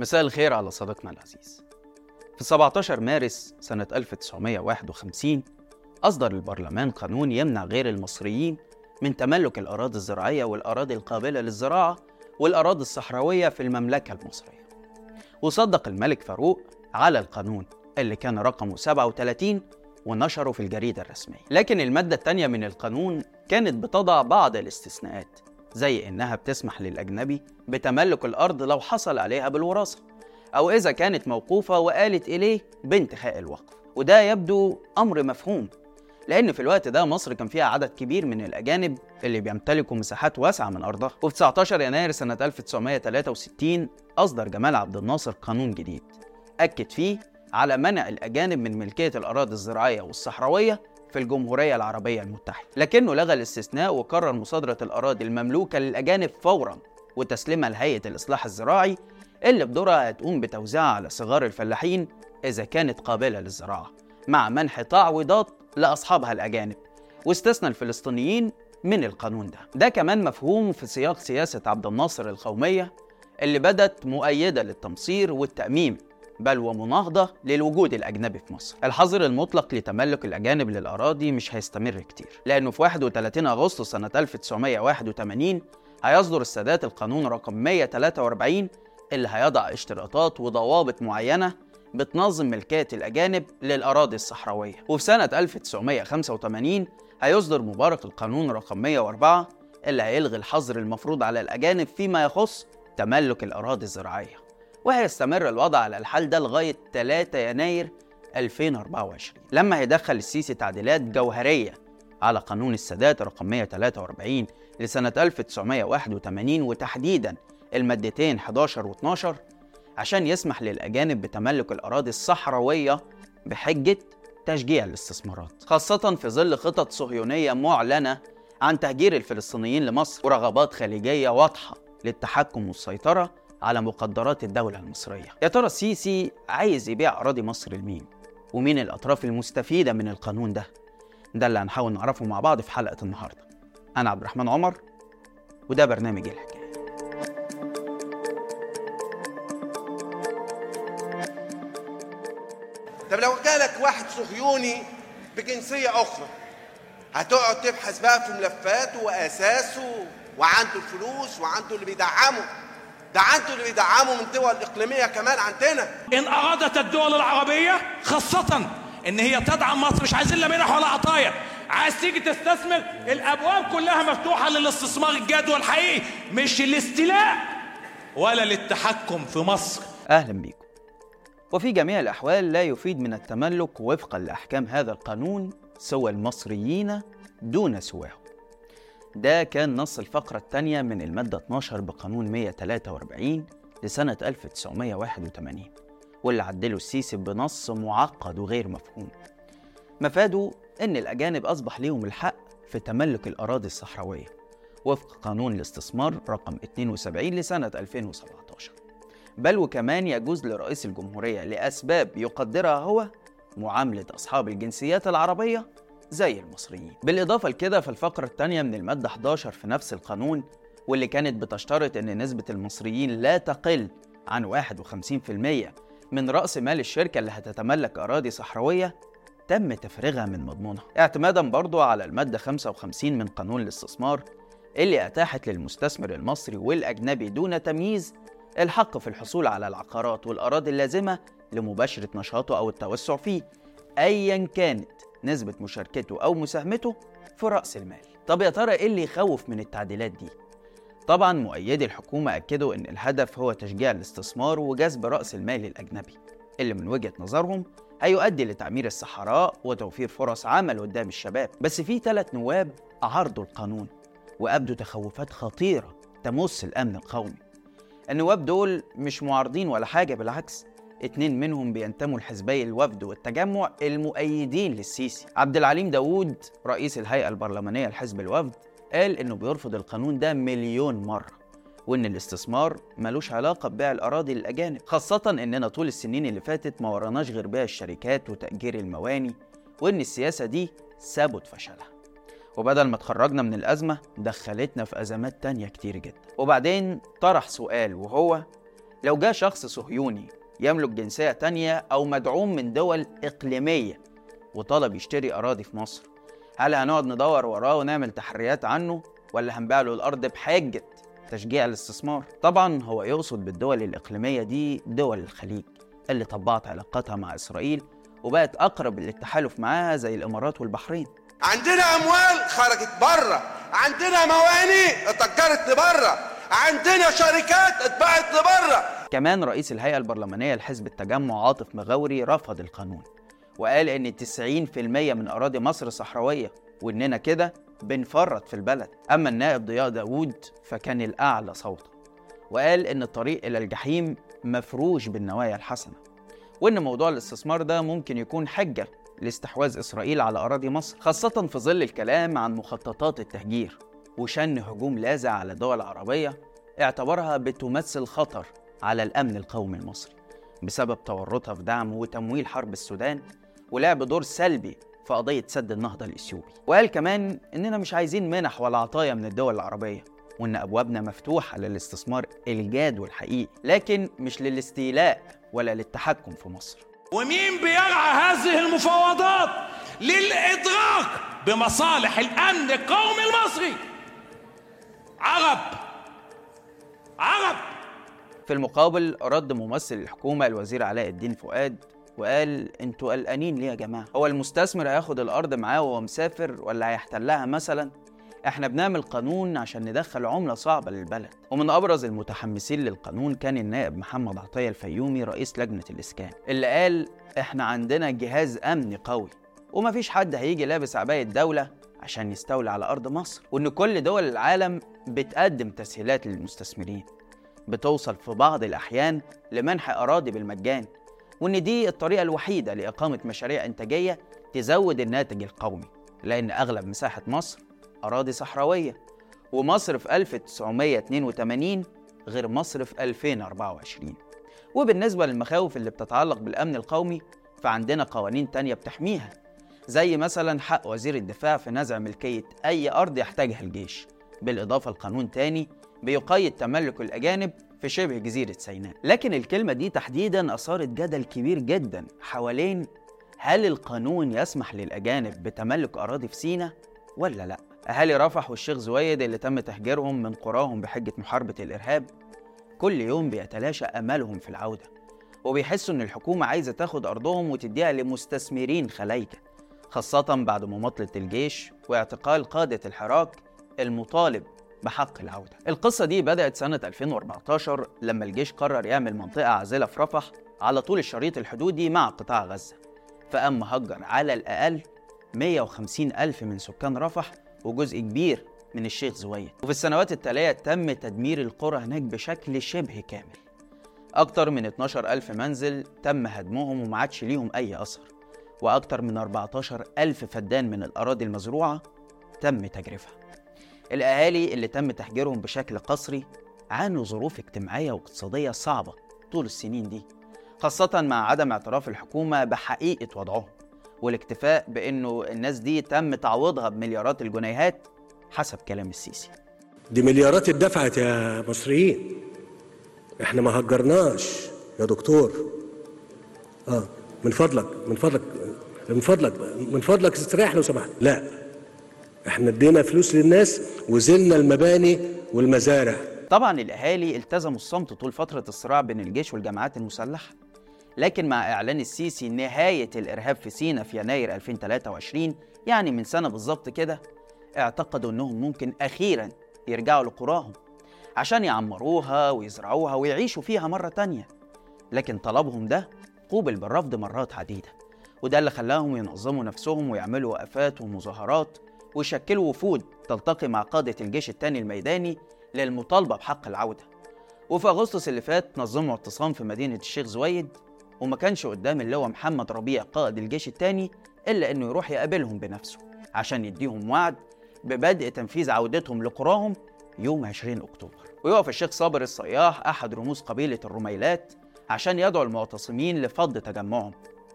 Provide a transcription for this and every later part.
مساء الخير على صديقنا العزيز. في 17 مارس سنة 1951 أصدر البرلمان قانون يمنع غير المصريين من تملك الأراضي الزراعية والأراضي القابلة للزراعة والأراضي الصحراوية في المملكة المصرية. وصدق الملك فاروق على القانون اللي كان رقمه 37 ونشره في الجريدة الرسمية. لكن المادة الثانية من القانون كانت بتضع بعض الاستثناءات زي إنها بتسمح للأجنبي بتملك الأرض لو حصل عليها بالوراثة أو إذا كانت موقوفة وقالت إليه بانتهاء الوقف. وده يبدو أمر مفهوم لأن في الوقت ده مصر كان فيها عدد كبير من الأجانب اللي بيمتلكوا مساحات واسعة من أرضها. وفي 19 يناير سنة 1963 أصدر جمال عبد الناصر قانون جديد أكد فيه على منع الأجانب من ملكية الأراضي الزراعية والصحراوية في الجمهورية العربية المتحدة. لكنه لغى الاستثناء وقرر مصادرة الأراضي المملوكة للأجانب فورا وتسليمها لهيئة الإصلاح الزراعي اللي بدورها هتقوم بتوزيعها على صغار الفلاحين إذا كانت قابلة للزراعة مع منح تعويضات لأصحابها الأجانب واستثنى الفلسطينيين من القانون ده. ده كمان مفهوم في سياق سياسة عبد الناصر القومية اللي بدت مؤيدة للتمصير والتأميم بل ومناهضة للوجود الأجنبي في مصر. الحظر المطلق لتملك الأجانب للأراضي مش هيستمر كتير لأنه في 31 أغسطس سنة 1981 هيصدر السادات القانون رقم 143 اللي هيضع اشتراطات وضوابط معينة بتنظم ملكية الأجانب للأراضي الصحراوية. وفي سنة 1985 هيصدر مبارك القانون رقم 104 اللي هيلغي الحظر المفروض على الأجانب فيما يخص تملك الأراضي الزراعية. وهيستمر الوضع على الحال ده لغاية 3 يناير 2024 لما هيدخل السيسي تعديلات جوهرية على قانون السادات رقم 143 لسنة 1981 وتحديدا المادتين 11 و 12 عشان يسمح للأجانب بتملك الأراضي الصحراوية بحجة تشجيع الاستثمارات. خاصة في ظل خطط صهيونية معلنة عن تهجير الفلسطينيين لمصر ورغبات خليجية واضحة للتحكم والسيطرة على مقدرات الدولة المصرية يا ترى السيسي عايز يبيع أراضي مصر لمين؟ ومين الأطراف المستفيدة من القانون ده؟ ده اللي هنحاول نعرفه مع بعض في حلقة النهاردة أنا عبد الرحمن عمر وده برنامج الحكاية طب لو جالك واحد صهيوني بجنسية أخرى هتقعد تبحث بقى في ملفاته وأساسه وعنده الفلوس وعنده اللي بيدعمه ده عنده اللي بيدعمه من دول إقليمية كمان عندنا. إن أرادت الدول العربية خاصة إن هي تدعم مصر مش عايزين لا منح ولا عطايا. عايز تيجي تستثمر الأبواب كلها مفتوحة للاستثمار الجاد والحقيقي مش الاستيلاء ولا للتحكم في مصر. أهلا بيكم. وفي جميع الأحوال لا يفيد من التملك وفقا لأحكام هذا القانون سوى المصريين دون سواهم. ده كان نص الفقرة الثانية من المادة 12 بقانون 143 لسنة 1981 واللي عدله السيسي بنص معقد وغير مفهوم. مفاده إن الأجانب أصبح ليهم الحق في تملك الأراضي الصحراوية وفق قانون الاستثمار رقم 72 لسنة 2017 بل وكمان يجوز لرئيس الجمهورية لأسباب يقدرها هو معاملة أصحاب الجنسيات العربية زي المصريين. بالإضافة لكده في الفقرة الثانية من المادة 11 في نفس القانون واللي كانت بتشترط أن نسبة المصريين لا تقل عن 51% من رأس مال الشركة اللي هتتملك أراضي صحراوية تم تفريغها من مضمونها. اعتمادا برضو على المادة 55 من قانون الاستثمار اللي أتاحت للمستثمر المصري والأجنبي دون تمييز الحق في الحصول على العقارات والأراضي اللازمة لمباشرة نشاطه أو التوسع فيه أيا كانت نسبة مشاركته أو مساهمته في رأس المال. طب يا ترى إيه اللي يخوف من التعديلات دي؟ طبعا مؤيدي الحكومة أكدوا إن الهدف هو تشجيع الاستثمار وجذب رأس المال الأجنبي اللي من وجهة نظرهم هيؤدي لتعمير الصحراء وتوفير فرص عمل قدام الشباب. بس في ثلاث نواب عرضوا القانون وأبدوا تخوفات خطيرة تمس الأمن القومي. النواب دول مش معارضين ولا حاجة بالعكس اتنين منهم بينتموا لحزبي الوفد والتجمع المؤيدين للسيسي. عبد العليم داوود رئيس الهيئة البرلمانية لحزب الوفد قال إنه بيرفض القانون ده مليون مرة وإن الاستثمار ملوش علاقة ببيع الأراضي للأجانب. خاصة إننا طول السنين اللي فاتت ما وراناش غير بيع الشركات وتأجير المواني وإن السياسة دي ثبت فشلها. وبدل ما تخرجنا من الأزمة دخلتنا في أزمات تانية كتير جدا. وبعدين طرح سؤال وهو لو جاء شخص صهيوني يملك جنسية تانية أو مدعوم من دول إقليمية وطلب يشتري أراضي في مصر. هل هنقعد ندور وراه ونعمل تحريات عنه ولا هنبيع له الأرض بحجة تشجيع الاستثمار؟ طبعا هو يقصد بالدول الإقليمية دي دول الخليج اللي طبعت علاقاتها مع إسرائيل وبقت أقرب للتحالف معاها زي الإمارات والبحرين. عندنا أموال خرجت بره عندنا موانئ اتأجرت لبره عندنا شركات اتباعت لبره كمان رئيس الهيئة البرلمانية لحزب التجمع عاطف مغاوري رفض القانون وقال إن 90% من أراضي مصر صحراوية وإننا كده بنفرط في البلد. أما النائب ضياء داوود فكان الأعلى صوتا وقال إن الطريق إلى الجحيم مفروش بالنوايا الحسنة وإن موضوع الاستثمار ده ممكن يكون حجة لاستحواذ إسرائيل على أراضي مصر خاصة في ظل الكلام عن مخططات التهجير وشن هجوم لاذع على الدول العربية اعتبرها بتمثل خطر على الأمن القومي المصري بسبب تورطها في دعم وتمويل حرب السودان ولعب دور سلبي في قضية سد النهضة الإثيوبي. وقال كمان إننا مش عايزين منح ولا عطايا من الدول العربية وإن أبوابنا مفتوحة للاستثمار الجاد والحقيقي لكن مش للاستيلاء ولا للتحكم في مصر. ومين بيرعى هذه المفاوضات للإدراك بمصالح الأمن القومي المصري؟ عرب. عرب. في المقابل رد ممثل الحكومة الوزير علاء الدين فؤاد وقال أنتوا قلقانين ليه يا جماعة؟ هو المستثمر هياخد الأرض معاه وهو مسافر ولا هيحتلها مثلا؟ إحنا بنعمل قانون عشان ندخل عملة صعبة للبلد. ومن أبرز المتحمسين للقانون كان النائب محمد عطية الفيومي رئيس لجنة الإسكان اللي قال إحنا عندنا جهاز أمني قوي ومفيش حد هيجي لابس عباية دولة عشان يستولي على أرض مصر. وإن كل دول العالم بتقدم تسهيلات للمستثمرين. بتوصل في بعض الأحيان لمنح أراضي بالمجان وإن دي الطريقة الوحيدة لإقامة مشاريع إنتاجية تزود الناتج القومي لأن أغلب مساحة مصر أراضي صحراوية ومصر في 1982 غير مصر في 2024 وبالنسبة للمخاوف اللي بتتعلق بالأمن القومي فعندنا قوانين تانية بتحميها زي مثلا حق وزير الدفاع في نزع ملكية أي أرض يحتاجها الجيش بالإضافة لقانون تاني بيقيد تملك الأجانب في شبه جزيرة سيناء. لكن الكلمة دي تحديدا أثارت جدل كبير جدا حوالين هل القانون يسمح للأجانب بتملك أراضي في سيناء ولا لأ؟ أهالي رفح والشيخ زويد اللي تم تهجيرهم من قراهم بحجة محاربة الإرهاب؟ كل يوم بيتلاشى أملهم في العودة وبيحسوا إن الحكومة عايزة تاخد أرضهم وتديها لمستثمرين خلايجة خاصة بعد مماطلة الجيش واعتقال قادة الحراك المطالب بحق العودة. القصة دي بدأت سنة 2014 لما الجيش قرر يعمل منطقة عازلة في رفح على طول الشريط الحدودي مع قطاع غزة. فقام مهجر على الأقل 150 ألف من سكان رفح وجزء كبير من الشيخ زويد. وفي السنوات التالية تم تدمير القرى هناك بشكل شبه كامل. أكتر من 12 ألف منزل تم هدمهم وما عادش ليهم أي أثر. وأكتر من 14 ألف فدان من الأراضي المزروعة تم تجريفها. الأهالي اللي تم تهجيرهم بشكل قسري عانوا ظروف اجتماعية واقتصادية صعبة طول السنين دي خاصة مع عدم اعتراف الحكومة بحقيقة وضعهم والاكتفاء بأنه الناس دي تم تعويضها بمليارات الجنيهات حسب كلام السيسي. دي مليارات اتدفعت يا مصريين. إحنا ما هجرناش يا دكتور. آه من فضلك من فضلك من فضلك من فضلك استريح لو سمحت. لا. إحنا ادينا فلوس للناس وزلنا المباني والمزارع. طبعا الأهالي التزموا الصمت طول فترة الصراع بين الجيش والجماعات المسلحة. لكن مع إعلان السيسي نهاية الإرهاب في سينا في يناير 2023 يعني من سنة بالظبط كده اعتقدوا إنهم ممكن أخيرا يرجعوا لقراهم عشان يعمروها ويزرعوها ويعيشوا فيها مرة تانية. لكن طلبهم ده قوبل بالرفض مرات عديدة وده اللي خلاهم ينظموا نفسهم ويعملوا وقفات ومظاهرات ويشكلوا وفود تلتقي مع قادة الجيش التاني الميداني للمطالبة بحق العودة. وفي أغسطس اللي فات نظموا اعتصام في مدينة الشيخ زويد وما كانش قدام اللواء محمد ربيع قائد الجيش التاني إلا إنه يروح يقابلهم بنفسه عشان يديهم وعد ببدء تنفيذ عودتهم لقراهم يوم 20 أكتوبر. ويقف الشيخ صابر الصياح أحد رموز قبيلة الرميلات عشان يدعو المعتصمين لفض تجمعهم.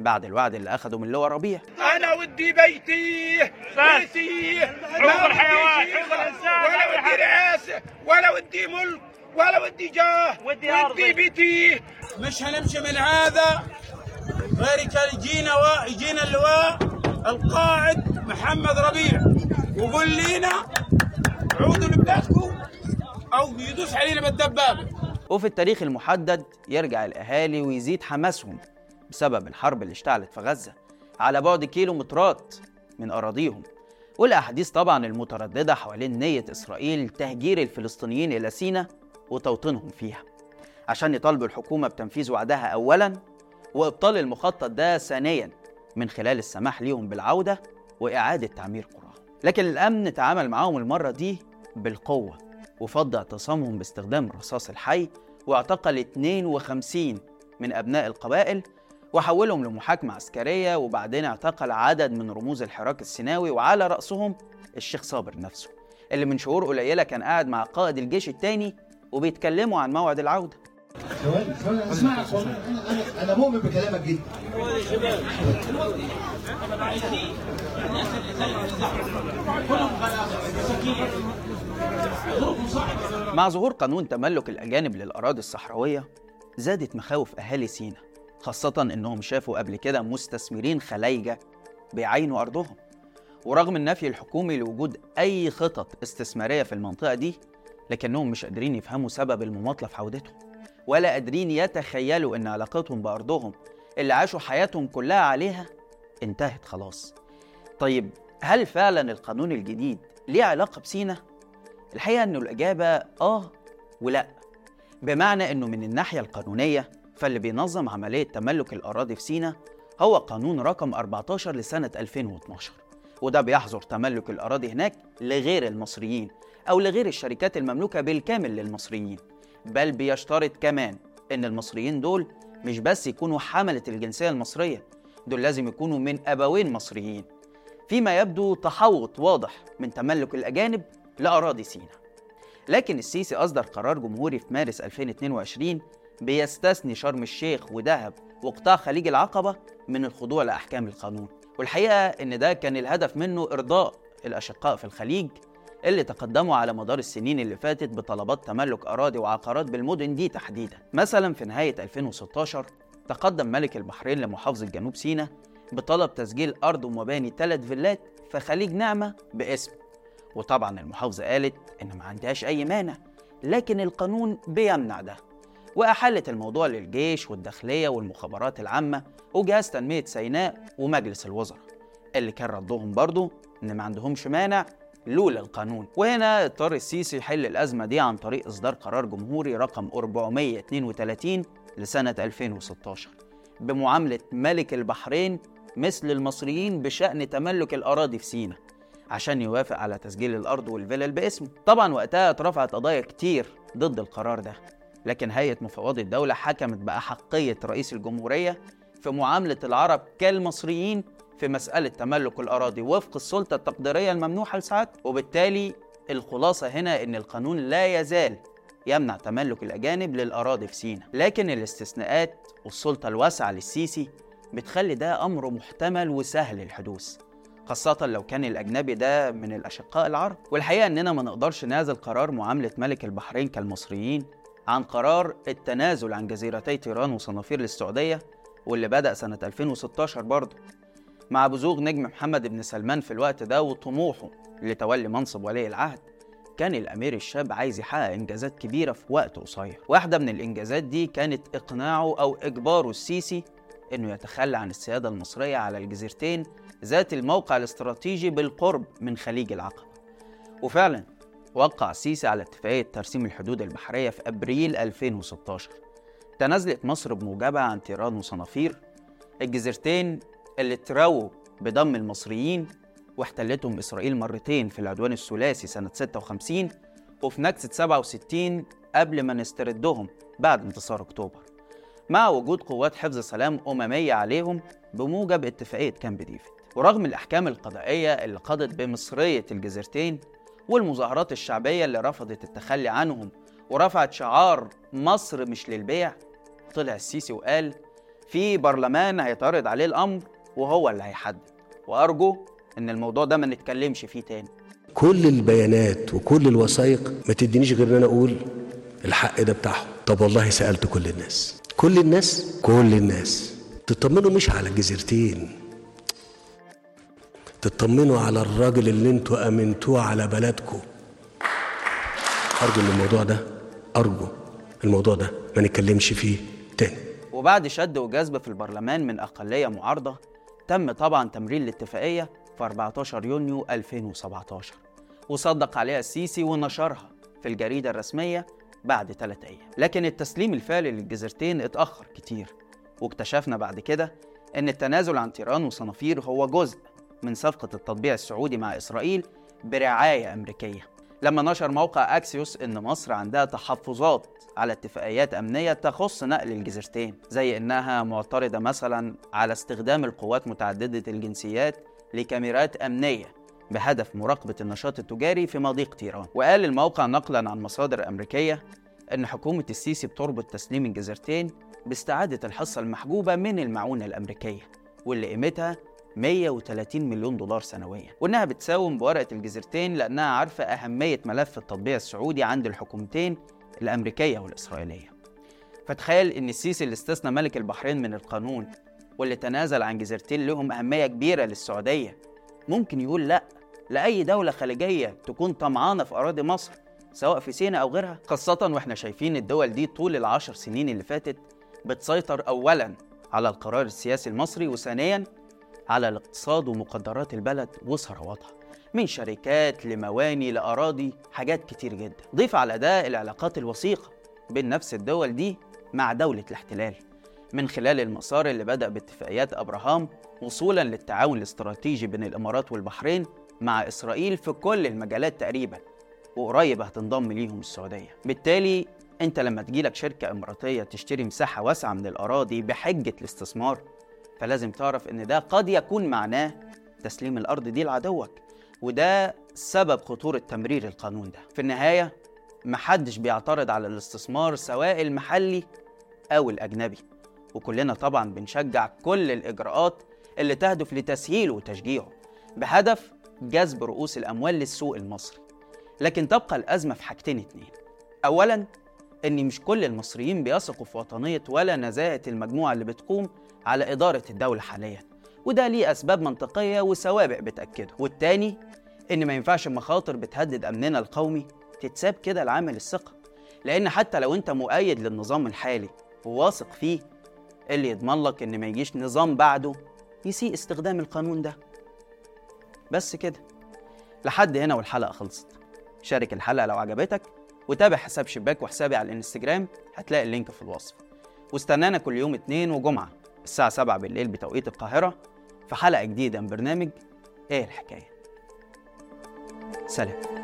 بعد الوعد اللي أخده من اللواء ربيع. أنا ودي بيتي بيتي حقوق الحيوان، حقوق الإنسان، ولا ودي. رئاسة ولا ودي ملك ولا ودي جاه. ودي. ودي بيتي. مش هنمشي من هذا غير كان يجينا و... يجينا اللواء القائد محمد ربيع. وقول لنا عودوا لبلادكم أو يدوس علينا بالدبابة. وفي التاريخ المحدد يرجع الأهالي ويزيد حماسهم بسبب الحرب اللي اشتعلت في غزة على بعد كيلومترات من أراضيهم. والأحاديث طبعا المترددة حوالين نية إسرائيل تهجير الفلسطينيين إلى سيناء وتوطينهم فيها. عشان يطالبوا الحكومة بتنفيذ وعدها أولا وإبطال المخطط ده ثانيا من خلال السماح ليهم بالعودة وإعادة تعمير قراهم لكن الأمن تعامل معاهم المرة دي بالقوة وفض اعتصامهم باستخدام الرصاص الحي واعتقل 52 من أبناء القبائل وحولهم لمحاكمة عسكرية وبعدين اعتقل عدد من رموز الحراك السيناوي وعلى رأسهم الشيخ صابر نفسه اللي من شهور قليلة كان قاعد مع قائد الجيش التاني وبيتكلموا عن موعد العودة. ثواني ثواني اسمعك والله أنا أنا أنا مؤمن بكلامك جدا. مع ظهور قانون تملك الأجانب للأراضي الصحراوية زادت مخاوف أهالي سينا خاصة إنهم شافوا قبل كده مستثمرين خلايجة بيعينوا أرضهم. ورغم النفي الحكومي لوجود أي خطط استثمارية في المنطقة دي لكنهم مش قادرين يفهموا سبب المماطلة في عودتهم ولا قادرين يتخيلوا إن علاقتهم بأرضهم اللي عاشوا حياتهم كلها عليها انتهت خلاص. طيب هل فعلا القانون الجديد ليه علاقة بسينا؟ الحقيقة إنه الإجابة آه ولا. بمعنى إنه من الناحية القانونية فاللي بينظم عملية تملك الأراضي في سينا هو قانون رقم 14 لسنة 2012 وده بيحظر تملك الأراضي هناك لغير المصريين أو لغير الشركات المملوكة بالكامل للمصريين. بل بيشترط كمان إن المصريين دول مش بس يكونوا حملة الجنسية المصرية دول لازم يكونوا من أبوين مصريين. فيما يبدو تحوط واضح من تملك الأجانب لأراضي سينا. لكن السيسي أصدر قرار جمهوري في مارس 2022 بيستثني شرم الشيخ ودهب وقطاع خليج العقبة من الخضوع لأحكام القانون. والحقيقة إن ده كان الهدف منه إرضاء الأشقاء في الخليج اللي تقدموا على مدار السنين اللي فاتت بطلبات تملك أراضي وعقارات بالمدن دي تحديدا. مثلا في نهاية 2016 تقدم ملك البحرين لمحافظة جنوب سيناء بطلب تسجيل أرض ومباني ثلاث فيلات في خليج نعمة باسمه وطبعا المحافظة قالت إن ما عندهاش أي مانع لكن القانون بيمنع ده. وأحالت الموضوع للجيش والداخلية والمخابرات العامة وجهاز تنمية سيناء ومجلس الوزراء اللي كان ردهم برضه إن ما عندهمش مانع لولا القانون. وهنا اضطر السيسي يحل الأزمة دي عن طريق إصدار قرار جمهوري رقم 432 لسنة 2016 بمعاملة ملك البحرين مثل المصريين بشأن تملك الأراضي في سيناء عشان يوافق على تسجيل الأرض والفلل باسمه. طبعا وقتها اترفعت قضايا كتير ضد القرار ده. لكن هيئة مفوضي الدولة حكمت بأحقية رئيس الجمهورية في معاملة العرب كالمصريين في مسألة تملك الأراضي وفق السلطة التقديرية الممنوحة لساعات وبالتالي الخلاصة هنا إن القانون لا يزال يمنع تملك الأجانب للأراضي في سيناء. لكن الاستثناءات والسلطة الواسعة للسيسي بتخلي ده أمر محتمل وسهل الحدوث خاصة لو كان الأجنبي ده من الأشقاء العرب. والحقيقة إننا ما نقدرش ننازل قرار معاملة ملك البحرين كالمصريين عن قرار التنازل عن جزيرتي تيران وصنافير للسعودية واللي بدأ سنة 2016 برضه مع بزوغ نجم محمد بن سلمان في الوقت ده وطموحه لتولي منصب ولي العهد كان الأمير الشاب عايز يحقق إنجازات كبيرة في وقت قصير. واحدة من الإنجازات دي كانت إقناعه أو إجباره السيسي إنه يتخلى عن السيادة المصرية على الجزيرتين ذات الموقع الاستراتيجي بالقرب من خليج العقبة. وفعلا وقع السيسي على اتفاقية ترسيم الحدود البحرية في أبريل 2016 تنازلت مصر بموجبها عن تيران وصنافير. الجزيرتين اللي اترووا بضم المصريين واحتلتهم إسرائيل مرتين في العدوان الثلاثي سنة 56 وفي نكسة 67 قبل ما نستردهم بعد انتصار أكتوبر. مع وجود قوات حفظ سلام أممية عليهم بموجب اتفاقية كامب ديفيد. ورغم الأحكام القضائية اللي قضت بمصرية الجزيرتين والمظاهرات الشعبية اللي رفضت التخلي عنهم ورفعت شعار مصر مش للبيع. طلع السيسي وقال في برلمان هيتعرض عليه الأمر وهو اللي هيحدد. وأرجو إن الموضوع ده ما نتكلمش فيه تاني. كل البيانات وكل الوثائق ما تدينيش غير إن أنا أقول الحق ده بتاعهم. طب والله سألت كل الناس. كل الناس؟ كل الناس. تطمنوا مش على الجزيرتين تطمنوا على الراجل اللي أنتوا آمنتوه على بلدكم. أرجو إن الموضوع ده أرجو الموضوع ده ما نتكلمش فيه تاني. وبعد شد وجذب في البرلمان من أقلية معارضة تم طبعا تمرير الاتفاقية في 14 يونيو 2017 وصدق عليها السيسي ونشرها في الجريدة الرسمية بعد ثلاثة أيام. لكن التسليم الفعلي للجزيرتين اتأخر كتير واكتشفنا بعد كده إن التنازل عن تيران وصنافير هو جزء من صفقة التطبيع السعودي مع إسرائيل برعاية أمريكية. لما نشر موقع أكسيوس إن مصر عندها تحفظات على اتفاقيات أمنية تخص نقل الجزيرتين زي إنها معترضة مثلا على استخدام القوات متعددة الجنسيات لكاميرات أمنية بهدف مراقبة النشاط التجاري في مضيق تيران. وقال الموقع نقلا عن مصادر أمريكية إن حكومة السيسي بتربط تسليم الجزيرتين باستعادة الحصة المحجوبة من المعونة الأمريكية واللي قيمتها 130 مليون دولار سنويا. وإنها بتساوم بورقة الجزيرتين لأنها عارفة أهمية ملف التطبيع السعودي عند الحكومتين الأمريكية والإسرائيلية. فتخيل إن السيسي اللي استثنى ملك البحرين من القانون واللي تنازل عن جزيرتين لهم أهمية كبيرة للسعودية. ممكن يقول لأ لأي دولة خليجية تكون طمعانة في أراضي مصر سواء في سيناء أو غيرها. خاصة وإحنا شايفين الدول دي طول العشر سنين اللي فاتت بتسيطر أولا على القرار السياسي المصري وثانيا على الاقتصاد ومقدرات البلد وثرواتها من شركات لمواني لأراضي حاجات كتير جدا. ضيف على ده العلاقات الوثيقة بين نفس الدول دي مع دولة الاحتلال. من خلال المسار اللي بدأ باتفاقيات أبراهام وصولا للتعاون الاستراتيجي بين الإمارات والبحرين مع إسرائيل في كل المجالات تقريبا وقريب هتنضم ليهم السعودية. بالتالي أنت لما تجيلك شركة إماراتية تشتري مساحة واسعة من الأراضي بحجة الاستثمار فلازم تعرف إن ده قد يكون معناه تسليم الأرض دي لعدوك وده سبب خطورة تمرير القانون ده. في النهاية محدش بيعترض على الاستثمار سواء المحلي أو الأجنبي. وكلنا طبعا بنشجع كل الإجراءات اللي تهدف لتسهيله وتشجيعه بهدف جذب رؤوس الأموال للسوق المصري. لكن تبقى الأزمة في حاجتين اتنين. أولا إن مش كل المصريين بيثقوا في وطنية ولا نزاهة المجموعة اللي بتقوم على إدارة الدولة حاليا وده ليه أسباب منطقية وسوابق بتأكده. والتاني إن ما ينفعش مخاطر بتهدد أمننا القومي تتساب كده لعامل الثقة لأن حتى لو أنت مؤيد للنظام الحالي وواثق فيه اللي يضمن لك إن ما يجيش نظام بعده يسيء استخدام القانون ده. بس كده لحد هنا والحلقة خلصت. شارك الحلقة لو عجبتك وتابع حساب شباك وحسابي على الإنستجرام هتلاقي اللينك في الوصف. واستنانا كل يوم اتنين وجمعة. الساعة 7 بالليل بتوقيت القاهرة في حلقة جديدة من برنامج إيه الحكاية؟ سلام.